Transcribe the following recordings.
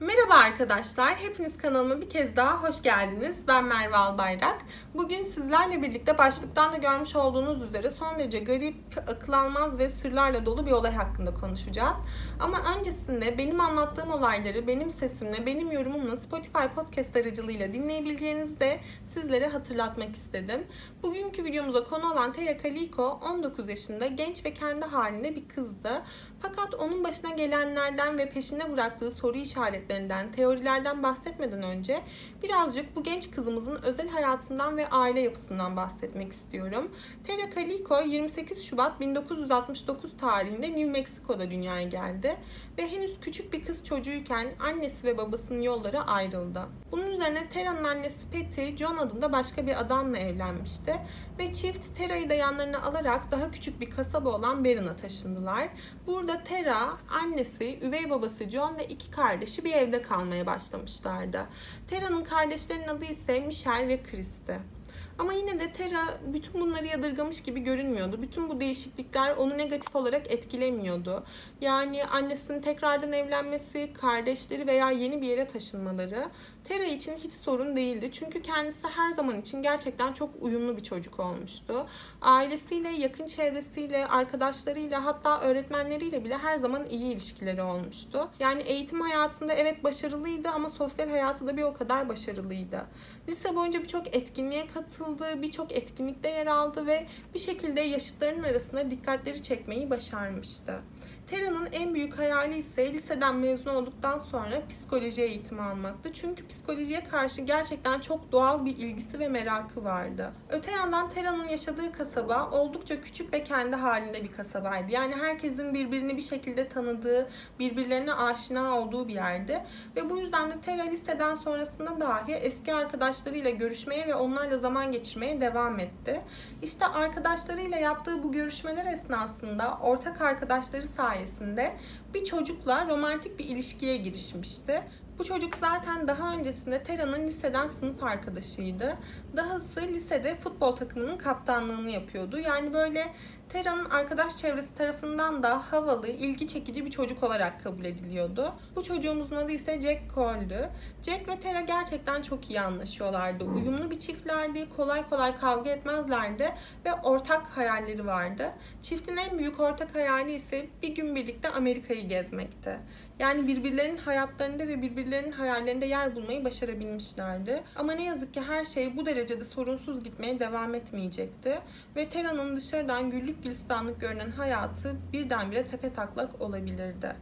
Merhaba arkadaşlar, hepiniz kanalıma bir kez daha hoş geldiniz. Ben Merve Albayrak. Bugün sizlerle birlikte başlıktan da görmüş olduğunuz üzere son derece garip, akıl almaz ve sırlarla dolu bir olay hakkında konuşacağız. Ama öncesinde benim anlattığım olayları benim sesimle, benim yorumumla Spotify podcast aracılığıyla dinleyebileceğinizi de sizlere hatırlatmak istedim. Bugünkü videomuza konu olan Tera Kaliko 19 yaşında genç ve kendi halinde bir kızdı. Fakat onun başına gelenlerden ve peşine bıraktığı soru işaretlerinden, teorilerden bahsetmeden önce birazcık bu genç kızımızın özel hayatından ve aile yapısından bahsetmek istiyorum. Tera Kaliko 28 Şubat 1969 tarihinde New Mexico'da dünyaya geldi ve henüz küçük bir kız çocuğuyken annesi ve babasının yolları ayrıldı. Bunun üzerine Tera'nın annesi Patty, John adında başka bir adamla evlenmişti ve çift Tera'yı da yanlarına alarak daha küçük bir kasaba olan Barron'a taşındılar. Burada Tera, annesi, üvey babası John ve iki kardeşi bir evde kalmaya başlamışlardı. Tera'nın kardeşlerinin adı ise Michelle ve Chris'ti. Ama yine de Tera bütün bunları yadırgamış gibi görünmüyordu. Bütün bu değişiklikler onu negatif olarak etkilemiyordu. Yani annesinin tekrardan evlenmesi, kardeşleri veya yeni bir yere taşınmaları Tera için hiç sorun değildi. Çünkü kendisi her zaman için gerçekten çok uyumlu bir çocuk olmuştu. Ailesiyle, yakın çevresiyle, arkadaşlarıyla hatta öğretmenleriyle bile her zaman iyi ilişkileri olmuştu. Yani eğitim hayatında evet başarılıydı ama sosyal hayatı da bir o kadar başarılıydı. Lise boyunca birçok etkinliğe katıldı, birçok etkinlikte yer aldı ve bir şekilde yaşıtlarının arasında dikkatleri çekmeyi başarmıştı. Tera'nın en büyük hayali ise liseden mezun olduktan sonra psikoloji eğitimi almaktı. Çünkü psikolojiye karşı gerçekten çok doğal bir ilgisi ve merakı vardı. Öte yandan Tera'nın yaşadığı kasaba oldukça küçük ve kendi halinde bir kasabaydı. Yani herkesin birbirini bir şekilde tanıdığı, birbirlerine aşina olduğu bir yerdi. Ve bu yüzden de Tera liseden sonrasında dahi eski arkadaşlarıyla görüşmeye ve onlarla zaman geçirmeye devam etti. İşte arkadaşlarıyla yaptığı bu görüşmeler esnasında ortak arkadaşları sayesinde sayesinde bir çocukla romantik bir ilişkiye girişmişti. Bu çocuk zaten daha öncesinde Tera'nın liseden sınıf arkadaşıydı. Dahası lisede futbol takımının kaptanlığını yapıyordu. Yani böyle Tera'nın arkadaş çevresi tarafından da havalı, ilgi çekici bir çocuk olarak kabul ediliyordu. Bu çocuğumuzun adı ise Jack Cole'du. Jack ve Tera gerçekten çok iyi anlaşıyorlardı. Uyumlu bir çiftlerdi, kolay kolay kavga etmezlerdi ve ortak hayalleri vardı. Çiftin en büyük ortak hayali ise bir gün birlikte Amerika'yı gezmekti. Yani birbirlerinin hayatlarında ve birbirlerinin hayallerinde yer bulmayı başarabilmişlerdi. Ama ne yazık ki her şey bu derecede sorunsuz gitmeye devam etmeyecekti. Ve Tera'nın dışarıdan güllük gülistanlık görünen hayatı birdenbire tepe taklak olabilirdi.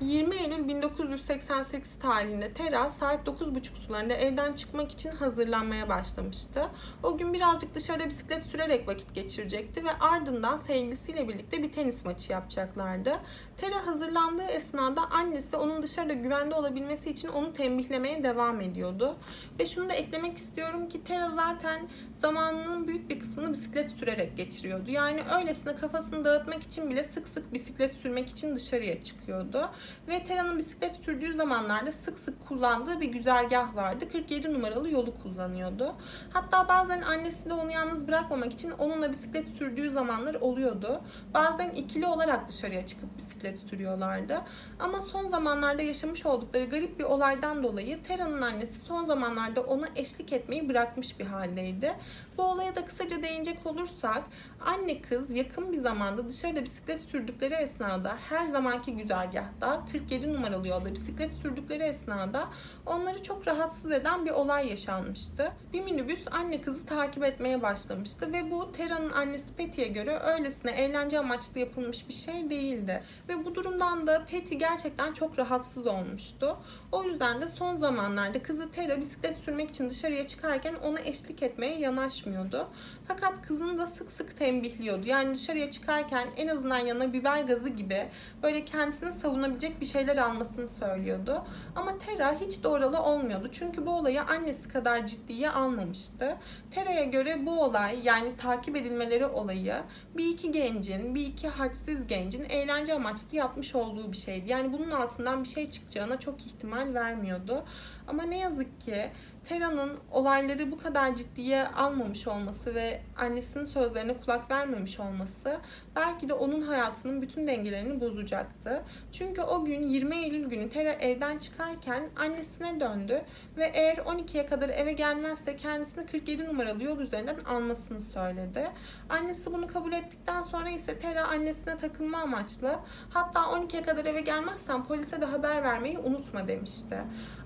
20 Eylül 1988 tarihinde Tera saat 9.30 sularında evden çıkmak için hazırlanmaya başlamıştı. O gün birazcık dışarıda bisiklet sürerek vakit geçirecekti ve ardından sevgilisiyle birlikte bir tenis maçı yapacaklardı. Tera hazırlandığı esnada annesi onun dışarıda güvende olabilmesi için onu tembihlemeye devam ediyordu. Ve şunu da eklemek istiyorum ki Tera zaten zamanının büyük bir kısmını bisiklet sürerek geçiriyordu. Yani öylesine kafasını dağıtmak için bile sık sık bisiklet sürmek için dışarıya çıkıyordu. Ve Tera'nın bisiklet sürdüğü zamanlarda sık sık kullandığı bir güzergah vardı. 47 numaralı yolu kullanıyordu. Hatta bazen annesi de onu yalnız bırakmamak için onunla bisiklet sürdüğü zamanlar oluyordu. Bazen ikili olarak dışarıya çıkıp bisiklet sürüyorlardı. Ama son zamanlarda yaşamış oldukları garip bir olaydan dolayı Tera'nın annesi son zamanlarda ona eşlik etmeyi bırakmış bir haldeydi. Bu olaya da kısaca değinecek olursak anne kız yakın bir zamanda dışarıda bisiklet sürdükleri esnada her zamanki güzergahta 47 numaralı yolda bisiklet sürdükleri esnada onları çok rahatsız eden bir olay yaşanmıştı. Bir minibüs anne kızı takip etmeye başlamıştı ve bu Tera'nın annesi Patty'ye göre öylesine eğlence amaçlı yapılmış bir şey değildi. Ve bu durumdan da Patty gerçekten çok rahatsız olmuştu. O yüzden de son zamanlarda kızı Tera bisiklet sürmek için dışarıya çıkarken ona eşlik etmeye yanaşmıyordu. Fakat kızını da sık sık tembihliyordu. Yani dışarıya çıkarken en azından yanına biber gazı gibi böyle kendisini savunabilecek bir şeyler almasını söylüyordu. Ama Tera hiç de olmuyordu. Çünkü bu olayı annesi kadar ciddiye almamıştı. Tera'ya göre bu olay yani takip edilmeleri olayı bir iki gencin, bir iki hadsiz gencin eğlence amaçlı yapmış olduğu bir şeydi. Yani bunun altından bir şey çıkacağına çok ihtimal vermiyordu. Ama ne yazık ki Tera'nın olayları bu kadar ciddiye almamış olması ve annesinin sözlerine kulak vermemiş olması belki de onun hayatının bütün dengelerini bozacaktı. Çünkü o gün 20 Eylül günü Tera evden çıkarken annesine döndü ve eğer 12'ye kadar eve gelmezse kendisini 47 numaralı yol üzerinden almasını söyledi. Annesi bunu kabul ettikten sonra ise Tera annesine takılma amaçlı hatta 12'ye kadar eve gelmezsen polise de haber vermeyi unutma demişti.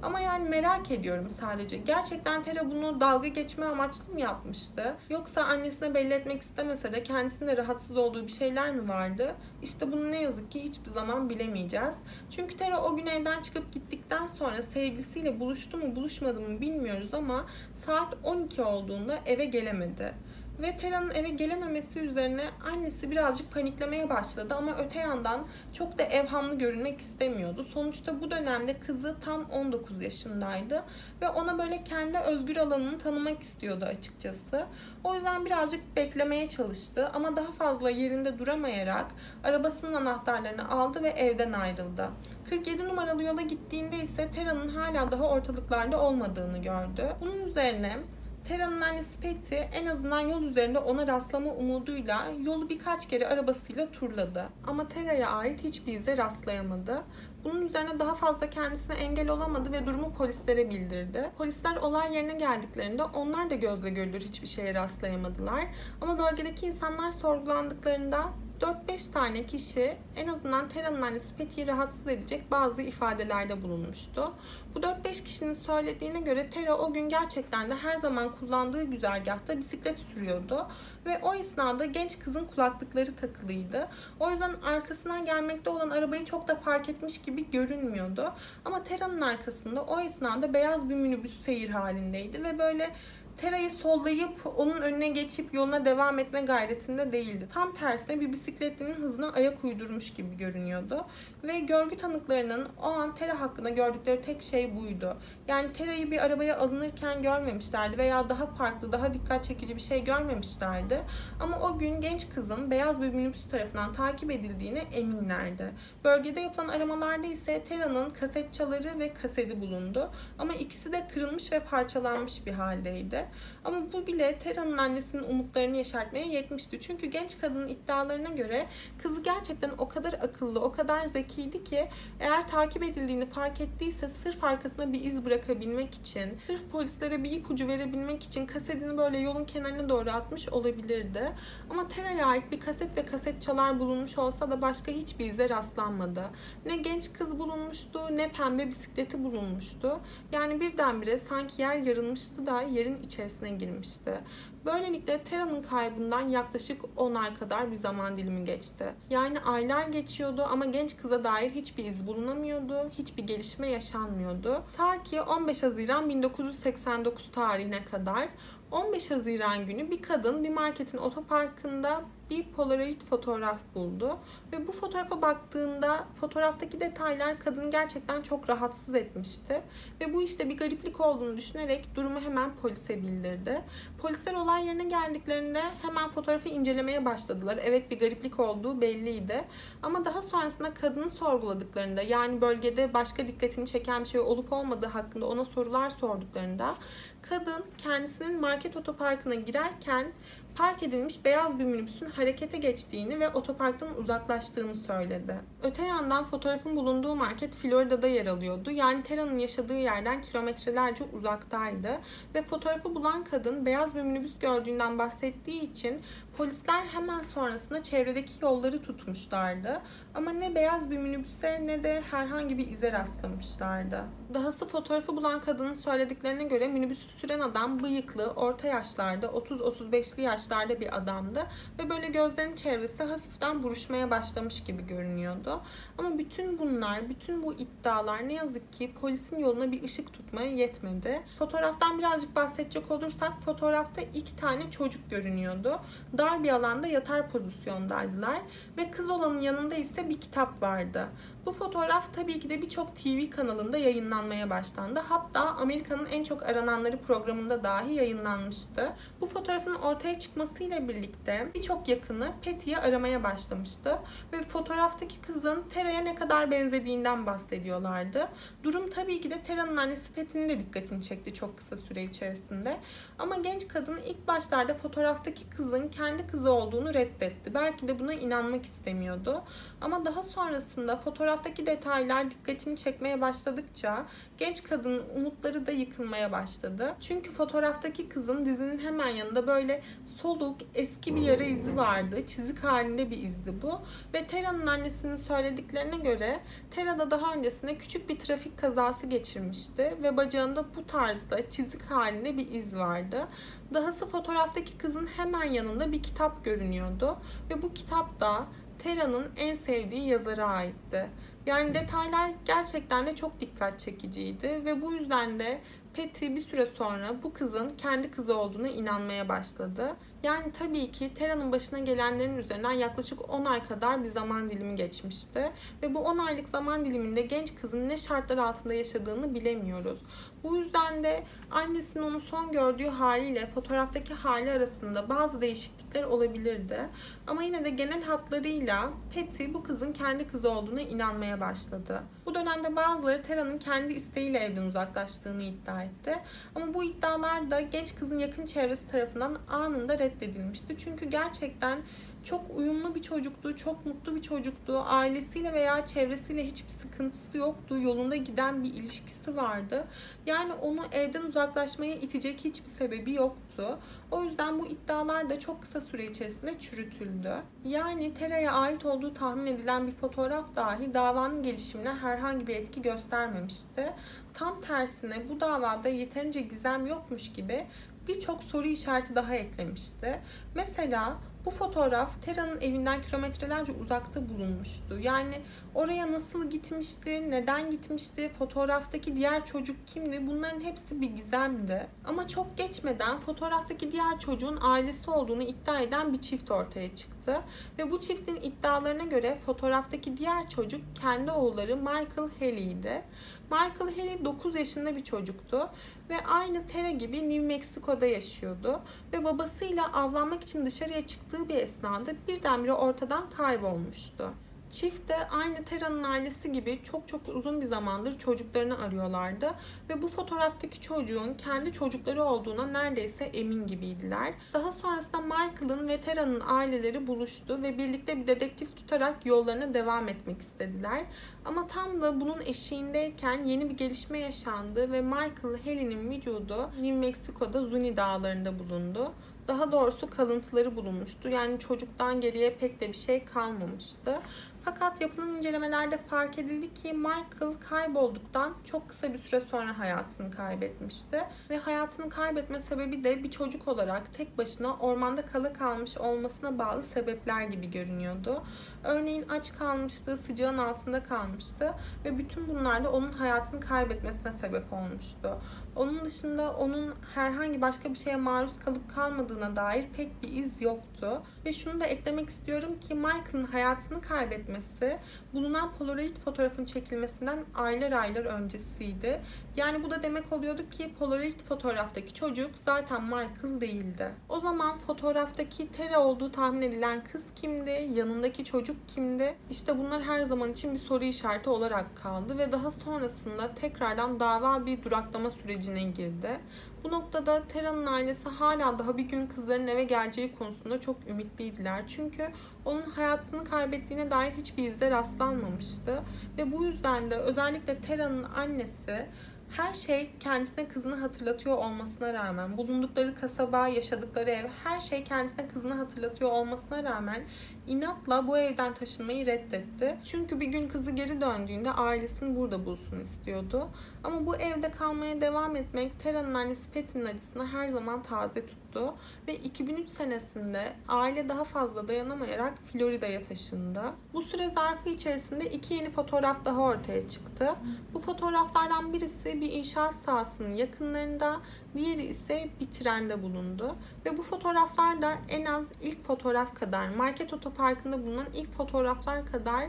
Ama yani merak ediyorum sadece. Gerçekten Tera bunu dalga geçme amaçlı mı yapmıştı? Yoksa annesine belli etmek istemese de kendisinde rahatsız olduğu bir şeyler mi vardı? İşte bunu ne yazık ki hiçbir zaman bilemeyeceğiz. Çünkü Tera o gün evden çıkıp gittikten sonra sevgilisiyle buluştu mu buluşmadı mı bilmiyoruz ama saat 12 olduğunda eve gelemedi. Ve Tera'nın eve gelememesi üzerine annesi birazcık paniklemeye başladı ama öte yandan çok da evhamlı görünmek istemiyordu. Sonuçta bu dönemde kızı tam 19 yaşındaydı ve ona böyle kendi özgür alanını tanımak istiyordu açıkçası. O yüzden birazcık beklemeye çalıştı ama daha fazla yerinde duramayarak arabasının anahtarlarını aldı ve evden ayrıldı. 47 numaralı yola gittiğinde ise Tera'nın hala daha ortalıklarda olmadığını gördü. Bunun üzerine Tera'nın annesi Patty en azından yol üzerinde ona rastlama umuduyla yolu birkaç kere arabasıyla turladı. Ama Tera'ya ait hiçbir ize rastlayamadı. Bunun üzerine daha fazla kendisine engel olamadı ve durumu polislere bildirdi. Polisler olay yerine geldiklerinde onlar da gözle görülür hiçbir şeye rastlayamadılar. Ama bölgedeki insanlar sorgulandıklarında 4-5 tane kişi en azından Tera'nın annesi Peti'yi rahatsız edecek bazı ifadelerde bulunmuştu. Bu 4-5 kişinin söylediğine göre Tera o gün gerçekten de her zaman kullandığı güzergahta bisiklet sürüyordu. Ve o esnada genç kızın kulaklıkları takılıydı. O yüzden arkasından gelmekte olan arabayı çok da fark etmiş gibi görünmüyordu. Ama Tera'nın arkasında o esnada beyaz bir minibüs seyir halindeydi ve böyle Tera'yı sollayıp onun önüne geçip yoluna devam etme gayretinde değildi. Tam tersine bir bisikletlinin hızına ayak uydurmuş gibi görünüyordu. Ve görgü tanıklarının o an Tera hakkında gördükleri tek şey buydu. Yani Tera'yı bir arabaya alınırken görmemişlerdi veya daha farklı, daha dikkat çekici bir şey görmemişlerdi. Ama o gün genç kızın beyaz bir minibüs tarafından takip edildiğine eminlerdi. Bölgede yapılan aramalarda ise Tera'nın kaset çaları ve kaseti bulundu. Ama ikisi de kırılmış ve parçalanmış bir haldeydi. Ama bu bile Tera'nın annesinin umutlarını yeşertmeye yetmişti. Çünkü genç kadının iddialarına göre kızı gerçekten o kadar akıllı, o kadar zekiydi ki eğer takip edildiğini fark ettiyse sırf arkasına bir iz bırakabilmek için, sırf polislere bir ipucu verebilmek için kasetini böyle yolun kenarına doğru atmış olabilirdi. Ama Tera'ya ait bir kaset ve kaset çalar bulunmuş olsa da başka hiçbir ize rastlanmadı. Ne genç kız bulunmuştu ne pembe bisikleti bulunmuştu. Yani birdenbire sanki yer yarılmıştı da yerin içerisine girmişti. Böylelikle Tera'nın kaybından yaklaşık 10 ay kadar bir zaman dilimi geçti. Yani aylar geçiyordu ama genç kıza dair hiçbir iz bulunamıyordu, hiçbir gelişme yaşanmıyordu. Ta ki 15 Haziran 1989 tarihine kadar 15 Haziran günü bir kadın bir marketin otoparkında bir polaroid fotoğraf buldu. Ve bu fotoğrafa baktığında fotoğraftaki detaylar kadını gerçekten çok rahatsız etmişti. Ve bu işte bir gariplik olduğunu düşünerek durumu hemen polise bildirdi. Polisler olay yerine geldiklerinde hemen fotoğrafı incelemeye başladılar. Evet bir gariplik olduğu belliydi. Ama daha sonrasında kadını sorguladıklarında yani bölgede başka dikkatini çeken bir şey olup olmadığı hakkında ona sorular sorduklarında kadın kendisinin market otoparkına girerken park edilmiş beyaz bir minibüsün harekete geçtiğini ve otoparktan uzaklaştığını söyledi. Öte yandan fotoğrafın bulunduğu market Florida'da yer alıyordu. Yani Tera'nın yaşadığı yerden kilometrelerce uzaktaydı. Ve fotoğrafı bulan kadın beyaz bir minibüs gördüğünden bahsettiği için polisler hemen sonrasında çevredeki yolları tutmuşlardı. Ama ne beyaz bir minibüse ne de herhangi bir ize rastlamışlardı. Dahası fotoğrafı bulan kadının söylediklerine göre minibüsü süren adam bıyıklı, orta yaşlarda, 30-35'li yaşlarda bir adamdı. Ve böyle gözlerinin çevresi hafiften buruşmaya başlamış gibi görünüyordu. Ama bütün bunlar, bütün bu iddialar ne yazık ki polisin yoluna bir ışık tutmaya yetmedi. Fotoğraftan birazcık bahsedecek olursak fotoğrafta iki tane çocuk görünüyordu. Dar bir alanda yatar pozisyondaydılar ve kız olanın yanında ise bir kitap vardı. Bu fotoğraf tabii ki de birçok TV kanalında yayınlanmaya başlandı. Hatta Amerika'nın en çok arananları programında dahi yayınlanmıştı. Bu fotoğrafın ortaya çıkmasıyla birlikte birçok yakını Patty'yi aramaya başlamıştı. Ve fotoğraftaki kızın Tera'ya ne kadar benzediğinden bahsediyorlardı. Durum tabii ki de Tera'nın annesi Patty'nin de dikkatini çekti çok kısa süre içerisinde. Ama genç kadın ilk başlarda fotoğraftaki kızın kendi kızı olduğunu reddetti. Belki de buna inanmak istemiyordu. Ama daha sonrasında fotoğraftaki detaylar dikkatini çekmeye başladıkça genç kadının umutları da yıkılmaya başladı. Çünkü fotoğraftaki kızın dizinin hemen yanında böyle soluk, eski bir yara izi vardı. Çizik halinde bir izdi bu. Ve Tera'nın annesinin söylediklerine göre Tera da daha öncesinde küçük bir trafik kazası geçirmişti ve bacağında bu tarzda çizik halinde bir iz vardı. Dahası fotoğraftaki kızın hemen yanında bir kitap görünüyordu ve bu kitap da Tera'nın en sevdiği yazara aitti. Yani detaylar gerçekten de çok dikkat çekiciydi ve bu yüzden de Patty bir süre sonra bu kızın kendi kızı olduğuna inanmaya başladı. Yani tabii ki Tera'nın başına gelenlerin üzerinden yaklaşık 10 ay kadar bir zaman dilimi geçmişti. Ve bu 10 aylık zaman diliminde genç kızın ne şartlar altında yaşadığını bilemiyoruz. Bu yüzden de annesinin onu son gördüğü haliyle fotoğraftaki hali arasında bazı değişiklikler olabilirdi. Ama yine de genel hatlarıyla Patty bu kızın kendi kızı olduğuna inanmaya başladı. Bu dönemde bazıları Tera'nın kendi isteğiyle evden uzaklaştığını iddia etti. Ama bu iddialar da genç kızın yakın çevresi tarafından anında reddedilmişti. Çünkü gerçekten çok uyumlu bir çocuktu, çok mutlu bir çocuktu. Ailesiyle veya çevresiyle hiçbir sıkıntısı yoktu. Yolunda giden bir ilişkisi vardı. Yani onu evden uzaklaşmaya itecek hiçbir sebebi yoktu. O yüzden bu iddialar da çok kısa süre içerisinde çürütüldü. Yani Tera'ya ait olduğu tahmin edilen bir fotoğraf dahi davanın gelişimine herhangi bir etki göstermemişti. Tam tersine bu davada yeterince gizem yokmuş gibi birçok soru işareti daha eklemişti. Mesela bu fotoğraf Tera'nın evinden kilometrelerce uzakta bulunmuştu. Yani oraya nasıl gitmişti, neden gitmişti, fotoğraftaki diğer çocuk kimdi bunların hepsi bir gizemdi. Ama çok geçmeden fotoğraftaki diğer çocuğun ailesi olduğunu iddia eden bir çift ortaya çıktı. Ve bu çiftin iddialarına göre fotoğraftaki diğer çocuk kendi oğulları Michael Haley'di. Michael Haley 9 yaşında bir çocuktu ve aynı Tera gibi New Mexico'da yaşıyordu ve babasıyla avlanmak için dışarıya çıktığı bir esnada birdenbire ortadan kaybolmuştu. Çift de aynı Tera'nın ailesi gibi çok çok uzun bir zamandır çocuklarını arıyorlardı ve bu fotoğraftaki çocuğun kendi çocukları olduğuna neredeyse emin gibiydiler. Daha sonrasında Michael'ın ve Tera'nın aileleri buluştu ve birlikte bir dedektif tutarak yollarına devam etmek istediler. Ama tam da bunun eşiğindeyken yeni bir gelişme yaşandı ve Michael Haley'nin vücudu New Mexico'da Zuni dağlarında bulundu. Daha doğrusu kalıntıları bulunmuştu. Yani çocuktan geriye pek de bir şey kalmamıştı. Fakat yapılan incelemelerde fark edildi ki Michael kaybolduktan çok kısa bir süre sonra hayatını kaybetmişti. Ve hayatını kaybetme sebebi de bir çocuk olarak tek başına ormanda kala kalmış olmasına bağlı sebepler gibi görünüyordu. Örneğin aç kalmıştı, sıcağın altında kalmıştı ve bütün bunlar da onun hayatını kaybetmesine sebep olmuştu. Onun dışında onun herhangi başka bir şeye maruz kalıp kalmadığına dair pek bir iz yoktu. Ve şunu da eklemek istiyorum ki Michael'ın hayatını kaybetmesi bulunan Polaroid fotoğrafın çekilmesinden aylar aylar öncesiydi. Yani bu da demek oluyordu ki Polaroid fotoğraftaki çocuk zaten Michael değildi. O zaman fotoğraftaki Tera olduğu tahmin edilen kız kimdi? Yanındaki çocuk kimdi? İşte bunlar her zaman için bir soru işareti olarak kaldı ve daha sonrasında tekrardan dava bir duraklama sürecine girdi. Bu noktada Tera'nın ailesi hala daha bir gün kızların eve geleceği konusunda çok ümitliydiler. Çünkü onun hayatını kaybettiğine dair hiçbir izle rastlanmamıştı. Ve bu yüzden de özellikle Tera'nın annesi her şey kendisine kızını hatırlatıyor olmasına rağmen, bulundukları kasaba, yaşadıkları ev, her şey kendisine kızını hatırlatıyor olmasına rağmen inatla bu evden taşınmayı reddetti. Çünkü bir gün kızı geri döndüğünde ailesini burada bulsun istiyordu. Ama bu evde kalmaya devam etmek Tera'nın annesi Patty'nin acısını her zaman taze tuttu çocuktu ve 2003 senesinde aile daha fazla dayanamayarak Florida'ya taşındı. Bu süre zarfı içerisinde iki yeni fotoğraf daha ortaya çıktı. Bu fotoğraflardan birisi bir inşaat sahasının yakınlarında, diğeri ise bir trende bulundu. Ve bu fotoğraflar da en az ilk fotoğraf kadar, market otoparkında bulunan ilk fotoğraflar kadar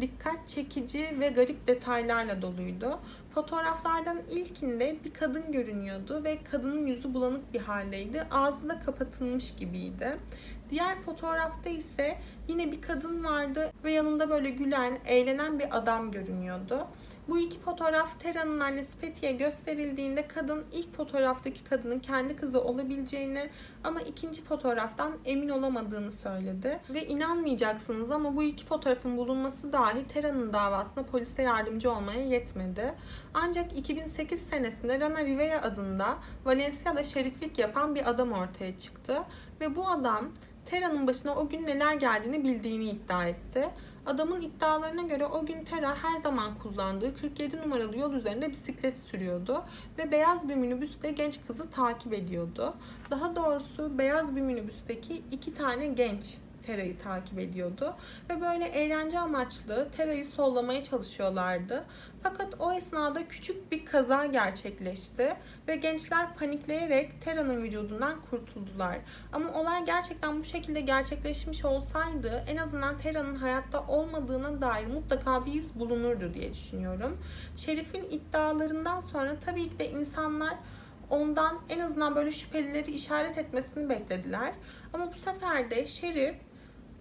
dikkat çekici ve garip detaylarla doluydu. Fotoğraflardan ilkinde bir kadın görünüyordu ve kadının yüzü bulanık bir haldeydi. Ağzı da kapatılmış gibiydi. Diğer fotoğrafta ise yine bir kadın vardı ve yanında böyle gülen, eğlenen bir adam görünüyordu. Bu iki fotoğraf Tera'nın annesi Fethiye gösterildiğinde kadın ilk fotoğraftaki kadının kendi kızı olabileceğini ama ikinci fotoğraftan emin olamadığını söyledi. Ve inanmayacaksınız ama bu iki fotoğrafın bulunması dahi Tera'nın davasında polise yardımcı olmaya yetmedi. Ancak 2008 senesinde Rana Rivera adında Valencia'da şeriflik yapan bir adam ortaya çıktı. Ve bu adam Tera'nın başına o gün neler geldiğini bildiğini iddia etti. Adamın iddialarına göre o gün Tera her zaman kullandığı 47 numaralı yol üzerinde bisiklet sürüyordu ve beyaz bir minibüste genç kızı takip ediyordu. Daha doğrusu beyaz bir minibüsteki iki tane genç Tera'yı takip ediyordu. Ve böyle eğlence amaçlı Tera'yı sollamaya çalışıyorlardı. Fakat o esnada küçük bir kaza gerçekleşti ve gençler panikleyerek Tera'nın vücudundan kurtuldular. Ama olay gerçekten bu şekilde gerçekleşmiş olsaydı en azından Tera'nın hayatta olmadığına dair mutlaka bir iz bulunurdu diye düşünüyorum. Şerif'in iddialarından sonra tabii ki de insanlar ondan en azından böyle şüphelileri işaret etmesini beklediler. Ama bu sefer de Şerif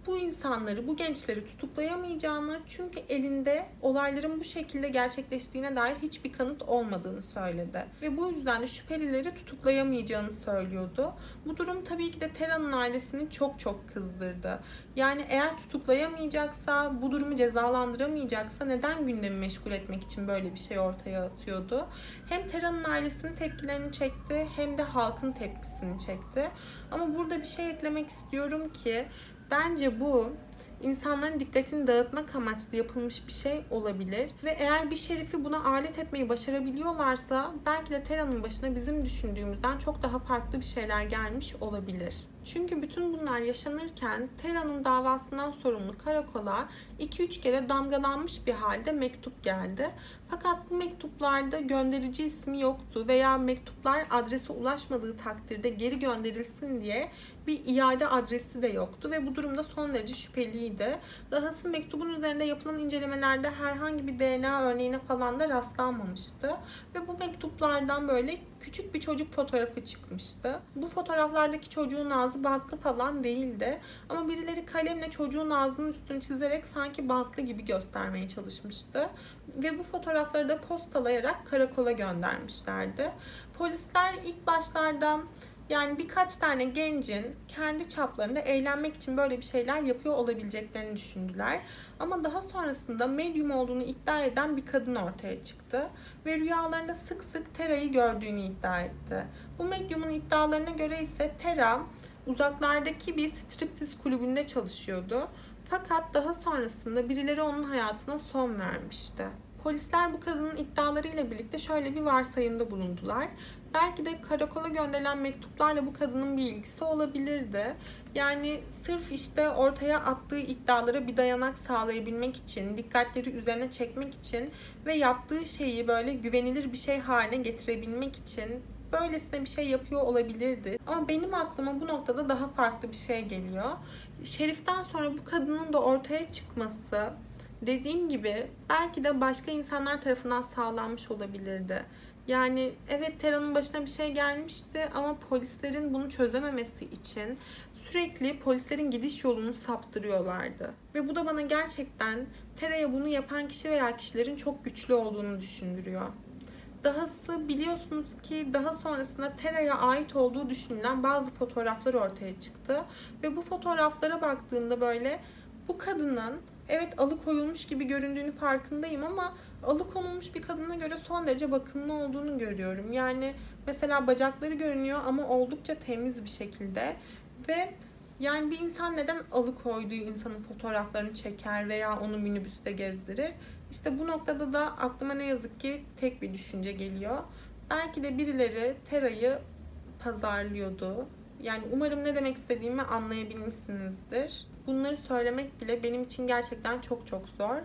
bu insanları, bu gençleri tutuklayamayacağını çünkü elinde olayların bu şekilde gerçekleştiğine dair hiçbir kanıt olmadığını söyledi. Ve bu yüzden de şüphelileri tutuklayamayacağını söylüyordu. Bu durum tabii ki de Tera'nın ailesini çok çok kızdırdı. Yani eğer tutuklayamayacaksa, bu durumu cezalandıramayacaksa neden gündemi meşgul etmek için böyle bir şey ortaya atıyordu? Hem Tera'nın ailesinin tepkilerini çekti hem de halkın tepkisini çekti. Ama burada bir şey eklemek istiyorum ki Bence bu insanların dikkatini dağıtmak amaçlı yapılmış bir şey olabilir. Ve eğer bir şerifi buna alet etmeyi başarabiliyorlarsa belki de Tera'nın başına bizim düşündüğümüzden çok daha farklı bir şeyler gelmiş olabilir. Çünkü bütün bunlar yaşanırken Tera'nın davasından sorumlu karakola 2-3 kere damgalanmış bir halde mektup geldi. Fakat bu mektuplarda gönderici ismi yoktu veya mektuplar adrese ulaşmadığı takdirde geri gönderilsin diye bir iade adresi de yoktu ve bu durumda son derece şüpheliydi. Dahası mektubun üzerinde yapılan incelemelerde herhangi bir DNA örneğine falan da rastlanmamıştı ve bu mektuplardan böyle küçük bir çocuk fotoğrafı çıkmıştı. Bu fotoğraflardaki çocuğun ağzı bantlı falan değildi ama birileri kalemle çocuğun ağzının üstünü çizerek sanki bantlı gibi göstermeye çalışmıştı ve bu fotoğrafları da postalayarak karakola göndermişlerdi. Polisler ilk başlarda yani birkaç tane gencin kendi çaplarında eğlenmek için böyle bir şeyler yapıyor olabileceklerini düşündüler. Ama daha sonrasında medyum olduğunu iddia eden bir kadın ortaya çıktı ve rüyalarında sık sık Tera'yı gördüğünü iddia etti. Bu medyumun iddialarına göre ise Tera uzaklardaki bir striptiz kulübünde çalışıyordu. Fakat daha sonrasında birileri onun hayatına son vermişti. Polisler bu kadının iddialarıyla birlikte şöyle bir varsayımda bulundular. Belki de karakola gönderilen mektuplarla bu kadının bir ilgisi olabilirdi. Yani sırf işte ortaya attığı iddialara bir dayanak sağlayabilmek için, dikkatleri üzerine çekmek için ve yaptığı şeyi böyle güvenilir bir şey haline getirebilmek için böylesine bir şey yapıyor olabilirdi. Ama benim aklıma bu noktada daha farklı bir şey geliyor. Şerif'ten sonra bu kadının da ortaya çıkması dediğim gibi belki de başka insanlar tarafından sağlanmış olabilirdi. Yani evet Tera'nın başına bir şey gelmişti ama polislerin bunu çözememesi için sürekli polislerin gidiş yolunu saptırıyorlardı. Ve bu da bana gerçekten Tera'ya bunu yapan kişi veya kişilerin çok güçlü olduğunu düşündürüyor. Dahası biliyorsunuz ki daha sonrasında Tera'ya ait olduğu düşünülen bazı fotoğraflar ortaya çıktı. Ve bu fotoğraflara baktığımda böyle bu kadının evet alıkoyulmuş gibi göründüğünü farkındayım ama alıkonulmuş bir kadına göre son derece bakımlı olduğunu görüyorum. Yani mesela bacakları görünüyor ama oldukça temiz bir şekilde ve yani bir insan neden alıkoyduğu insanın fotoğraflarını çeker veya onu minibüste gezdirir? İşte bu noktada da aklıma ne yazık ki tek bir düşünce geliyor. Belki de birileri Tera'yı pazarlıyordu Yani umarım ne demek istediğimi anlayabilmişsinizdir. Bunları söylemek bile benim için gerçekten çok çok zor.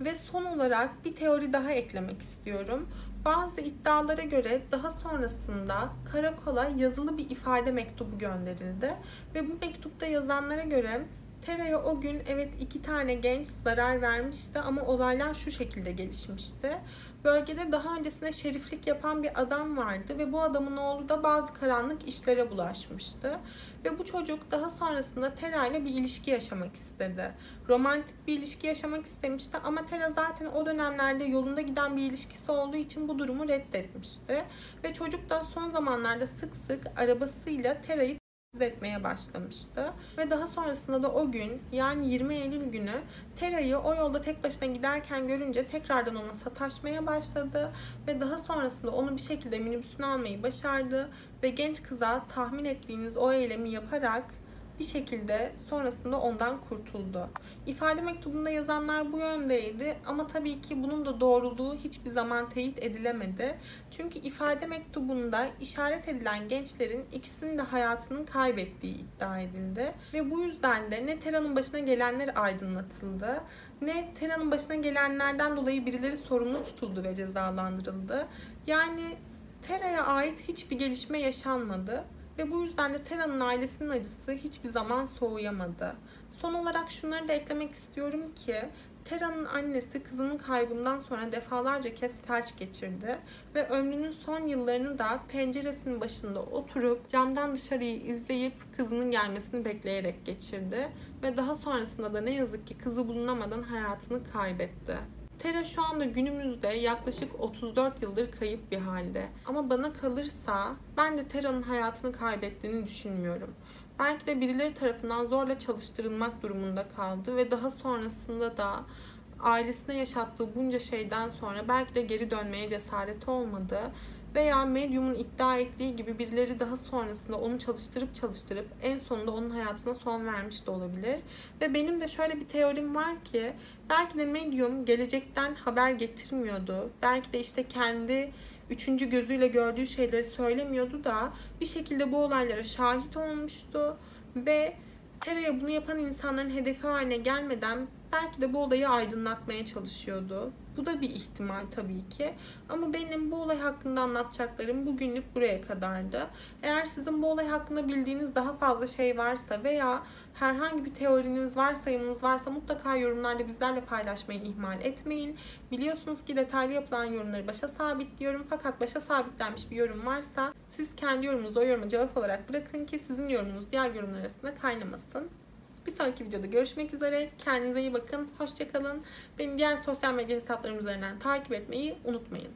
Ve son olarak bir teori daha eklemek istiyorum. Bazı iddialara göre daha sonrasında karakola yazılı bir ifade mektubu gönderildi. Ve bu mektupta yazanlara göre Tera'ya o gün evet iki tane genç zarar vermişti ama olaylar şu şekilde gelişmişti. Bölgede daha öncesinde şeriflik yapan bir adam vardı ve bu adamın oğlu da bazı karanlık işlere bulaşmıştı. Ve bu çocuk daha sonrasında Tera ile bir ilişki yaşamak istedi. Romantik bir ilişki yaşamak istemişti ama Tera zaten o dönemlerde yolunda giden bir ilişkisi olduğu için bu durumu reddetmişti. Ve çocuk da son zamanlarda sık sık arabasıyla Tera'yı etmeye başlamıştı. Ve daha sonrasında da o gün yani 20 Eylül günü Tera'yı o yolda tek başına giderken görünce tekrardan ona sataşmaya başladı ve daha sonrasında onu bir şekilde minibüsüne almayı başardı ve genç kıza tahmin ettiğiniz o eylemi yaparak bir şekilde sonrasında ondan kurtuldu. İfade mektubunda yazanlar bu yöndeydi ama tabii ki bunun da doğruluğu hiçbir zaman teyit edilemedi. Çünkü ifade mektubunda işaret edilen gençlerin ikisinin de hayatını kaybettiği iddia edildi. Ve bu yüzden de ne Tera'nın başına gelenler aydınlatıldı ne Tera'nın başına gelenlerden dolayı birileri sorumlu tutuldu ve cezalandırıldı. Yani Tera'ya ait hiçbir gelişme yaşanmadı. Ve bu yüzden de Tera'nın ailesinin acısı hiçbir zaman soğuyamadı. Son olarak şunları da eklemek istiyorum ki Tera'nın annesi kızının kaybından sonra defalarca kez felç geçirdi ve ömrünün son yıllarını da penceresinin başında oturup camdan dışarıyı izleyip kızının gelmesini bekleyerek geçirdi ve daha sonrasında da ne yazık ki kızı bulunamadan hayatını kaybetti. Tera şu anda günümüzde yaklaşık 34 yıldır kayıp bir halde. Ama bana kalırsa ben de Tera'nın hayatını kaybettiğini düşünmüyorum. Belki de birileri tarafından zorla çalıştırılmak durumunda kaldı ve daha sonrasında da ailesine yaşattığı bunca şeyden sonra belki de geri dönmeye cesareti olmadı veya medyumun iddia ettiği gibi birileri daha sonrasında onu çalıştırıp çalıştırıp en sonunda onun hayatına son vermiş de olabilir. Ve benim de şöyle bir teorim var ki belki de medyum gelecekten haber getirmiyordu. Belki de işte kendi üçüncü gözüyle gördüğü şeyleri söylemiyordu da bir şekilde bu olaylara şahit olmuştu ve Tera'ya bunu yapan insanların hedefi haline gelmeden belki de bu olayı aydınlatmaya çalışıyordu. Bu da bir ihtimal tabii ki. Ama benim bu olay hakkında anlatacaklarım bugünlük buraya kadardı. Eğer sizin bu olay hakkında bildiğiniz daha fazla şey varsa veya herhangi bir teoriniz, varsayımınız varsa mutlaka yorumlarda bizlerle paylaşmayı ihmal etmeyin. Biliyorsunuz ki detaylı yapılan yorumları başa sabitliyorum. Fakat başa sabitlenmiş bir yorum varsa siz kendi yorumunuzu o yoruma cevap olarak bırakın ki sizin yorumunuz diğer yorumlar arasında kaynamasın. Bir sonraki videoda görüşmek üzere. Kendinize iyi bakın. Hoşçakalın. Beni diğer sosyal medya hesaplarım üzerinden takip etmeyi unutmayın.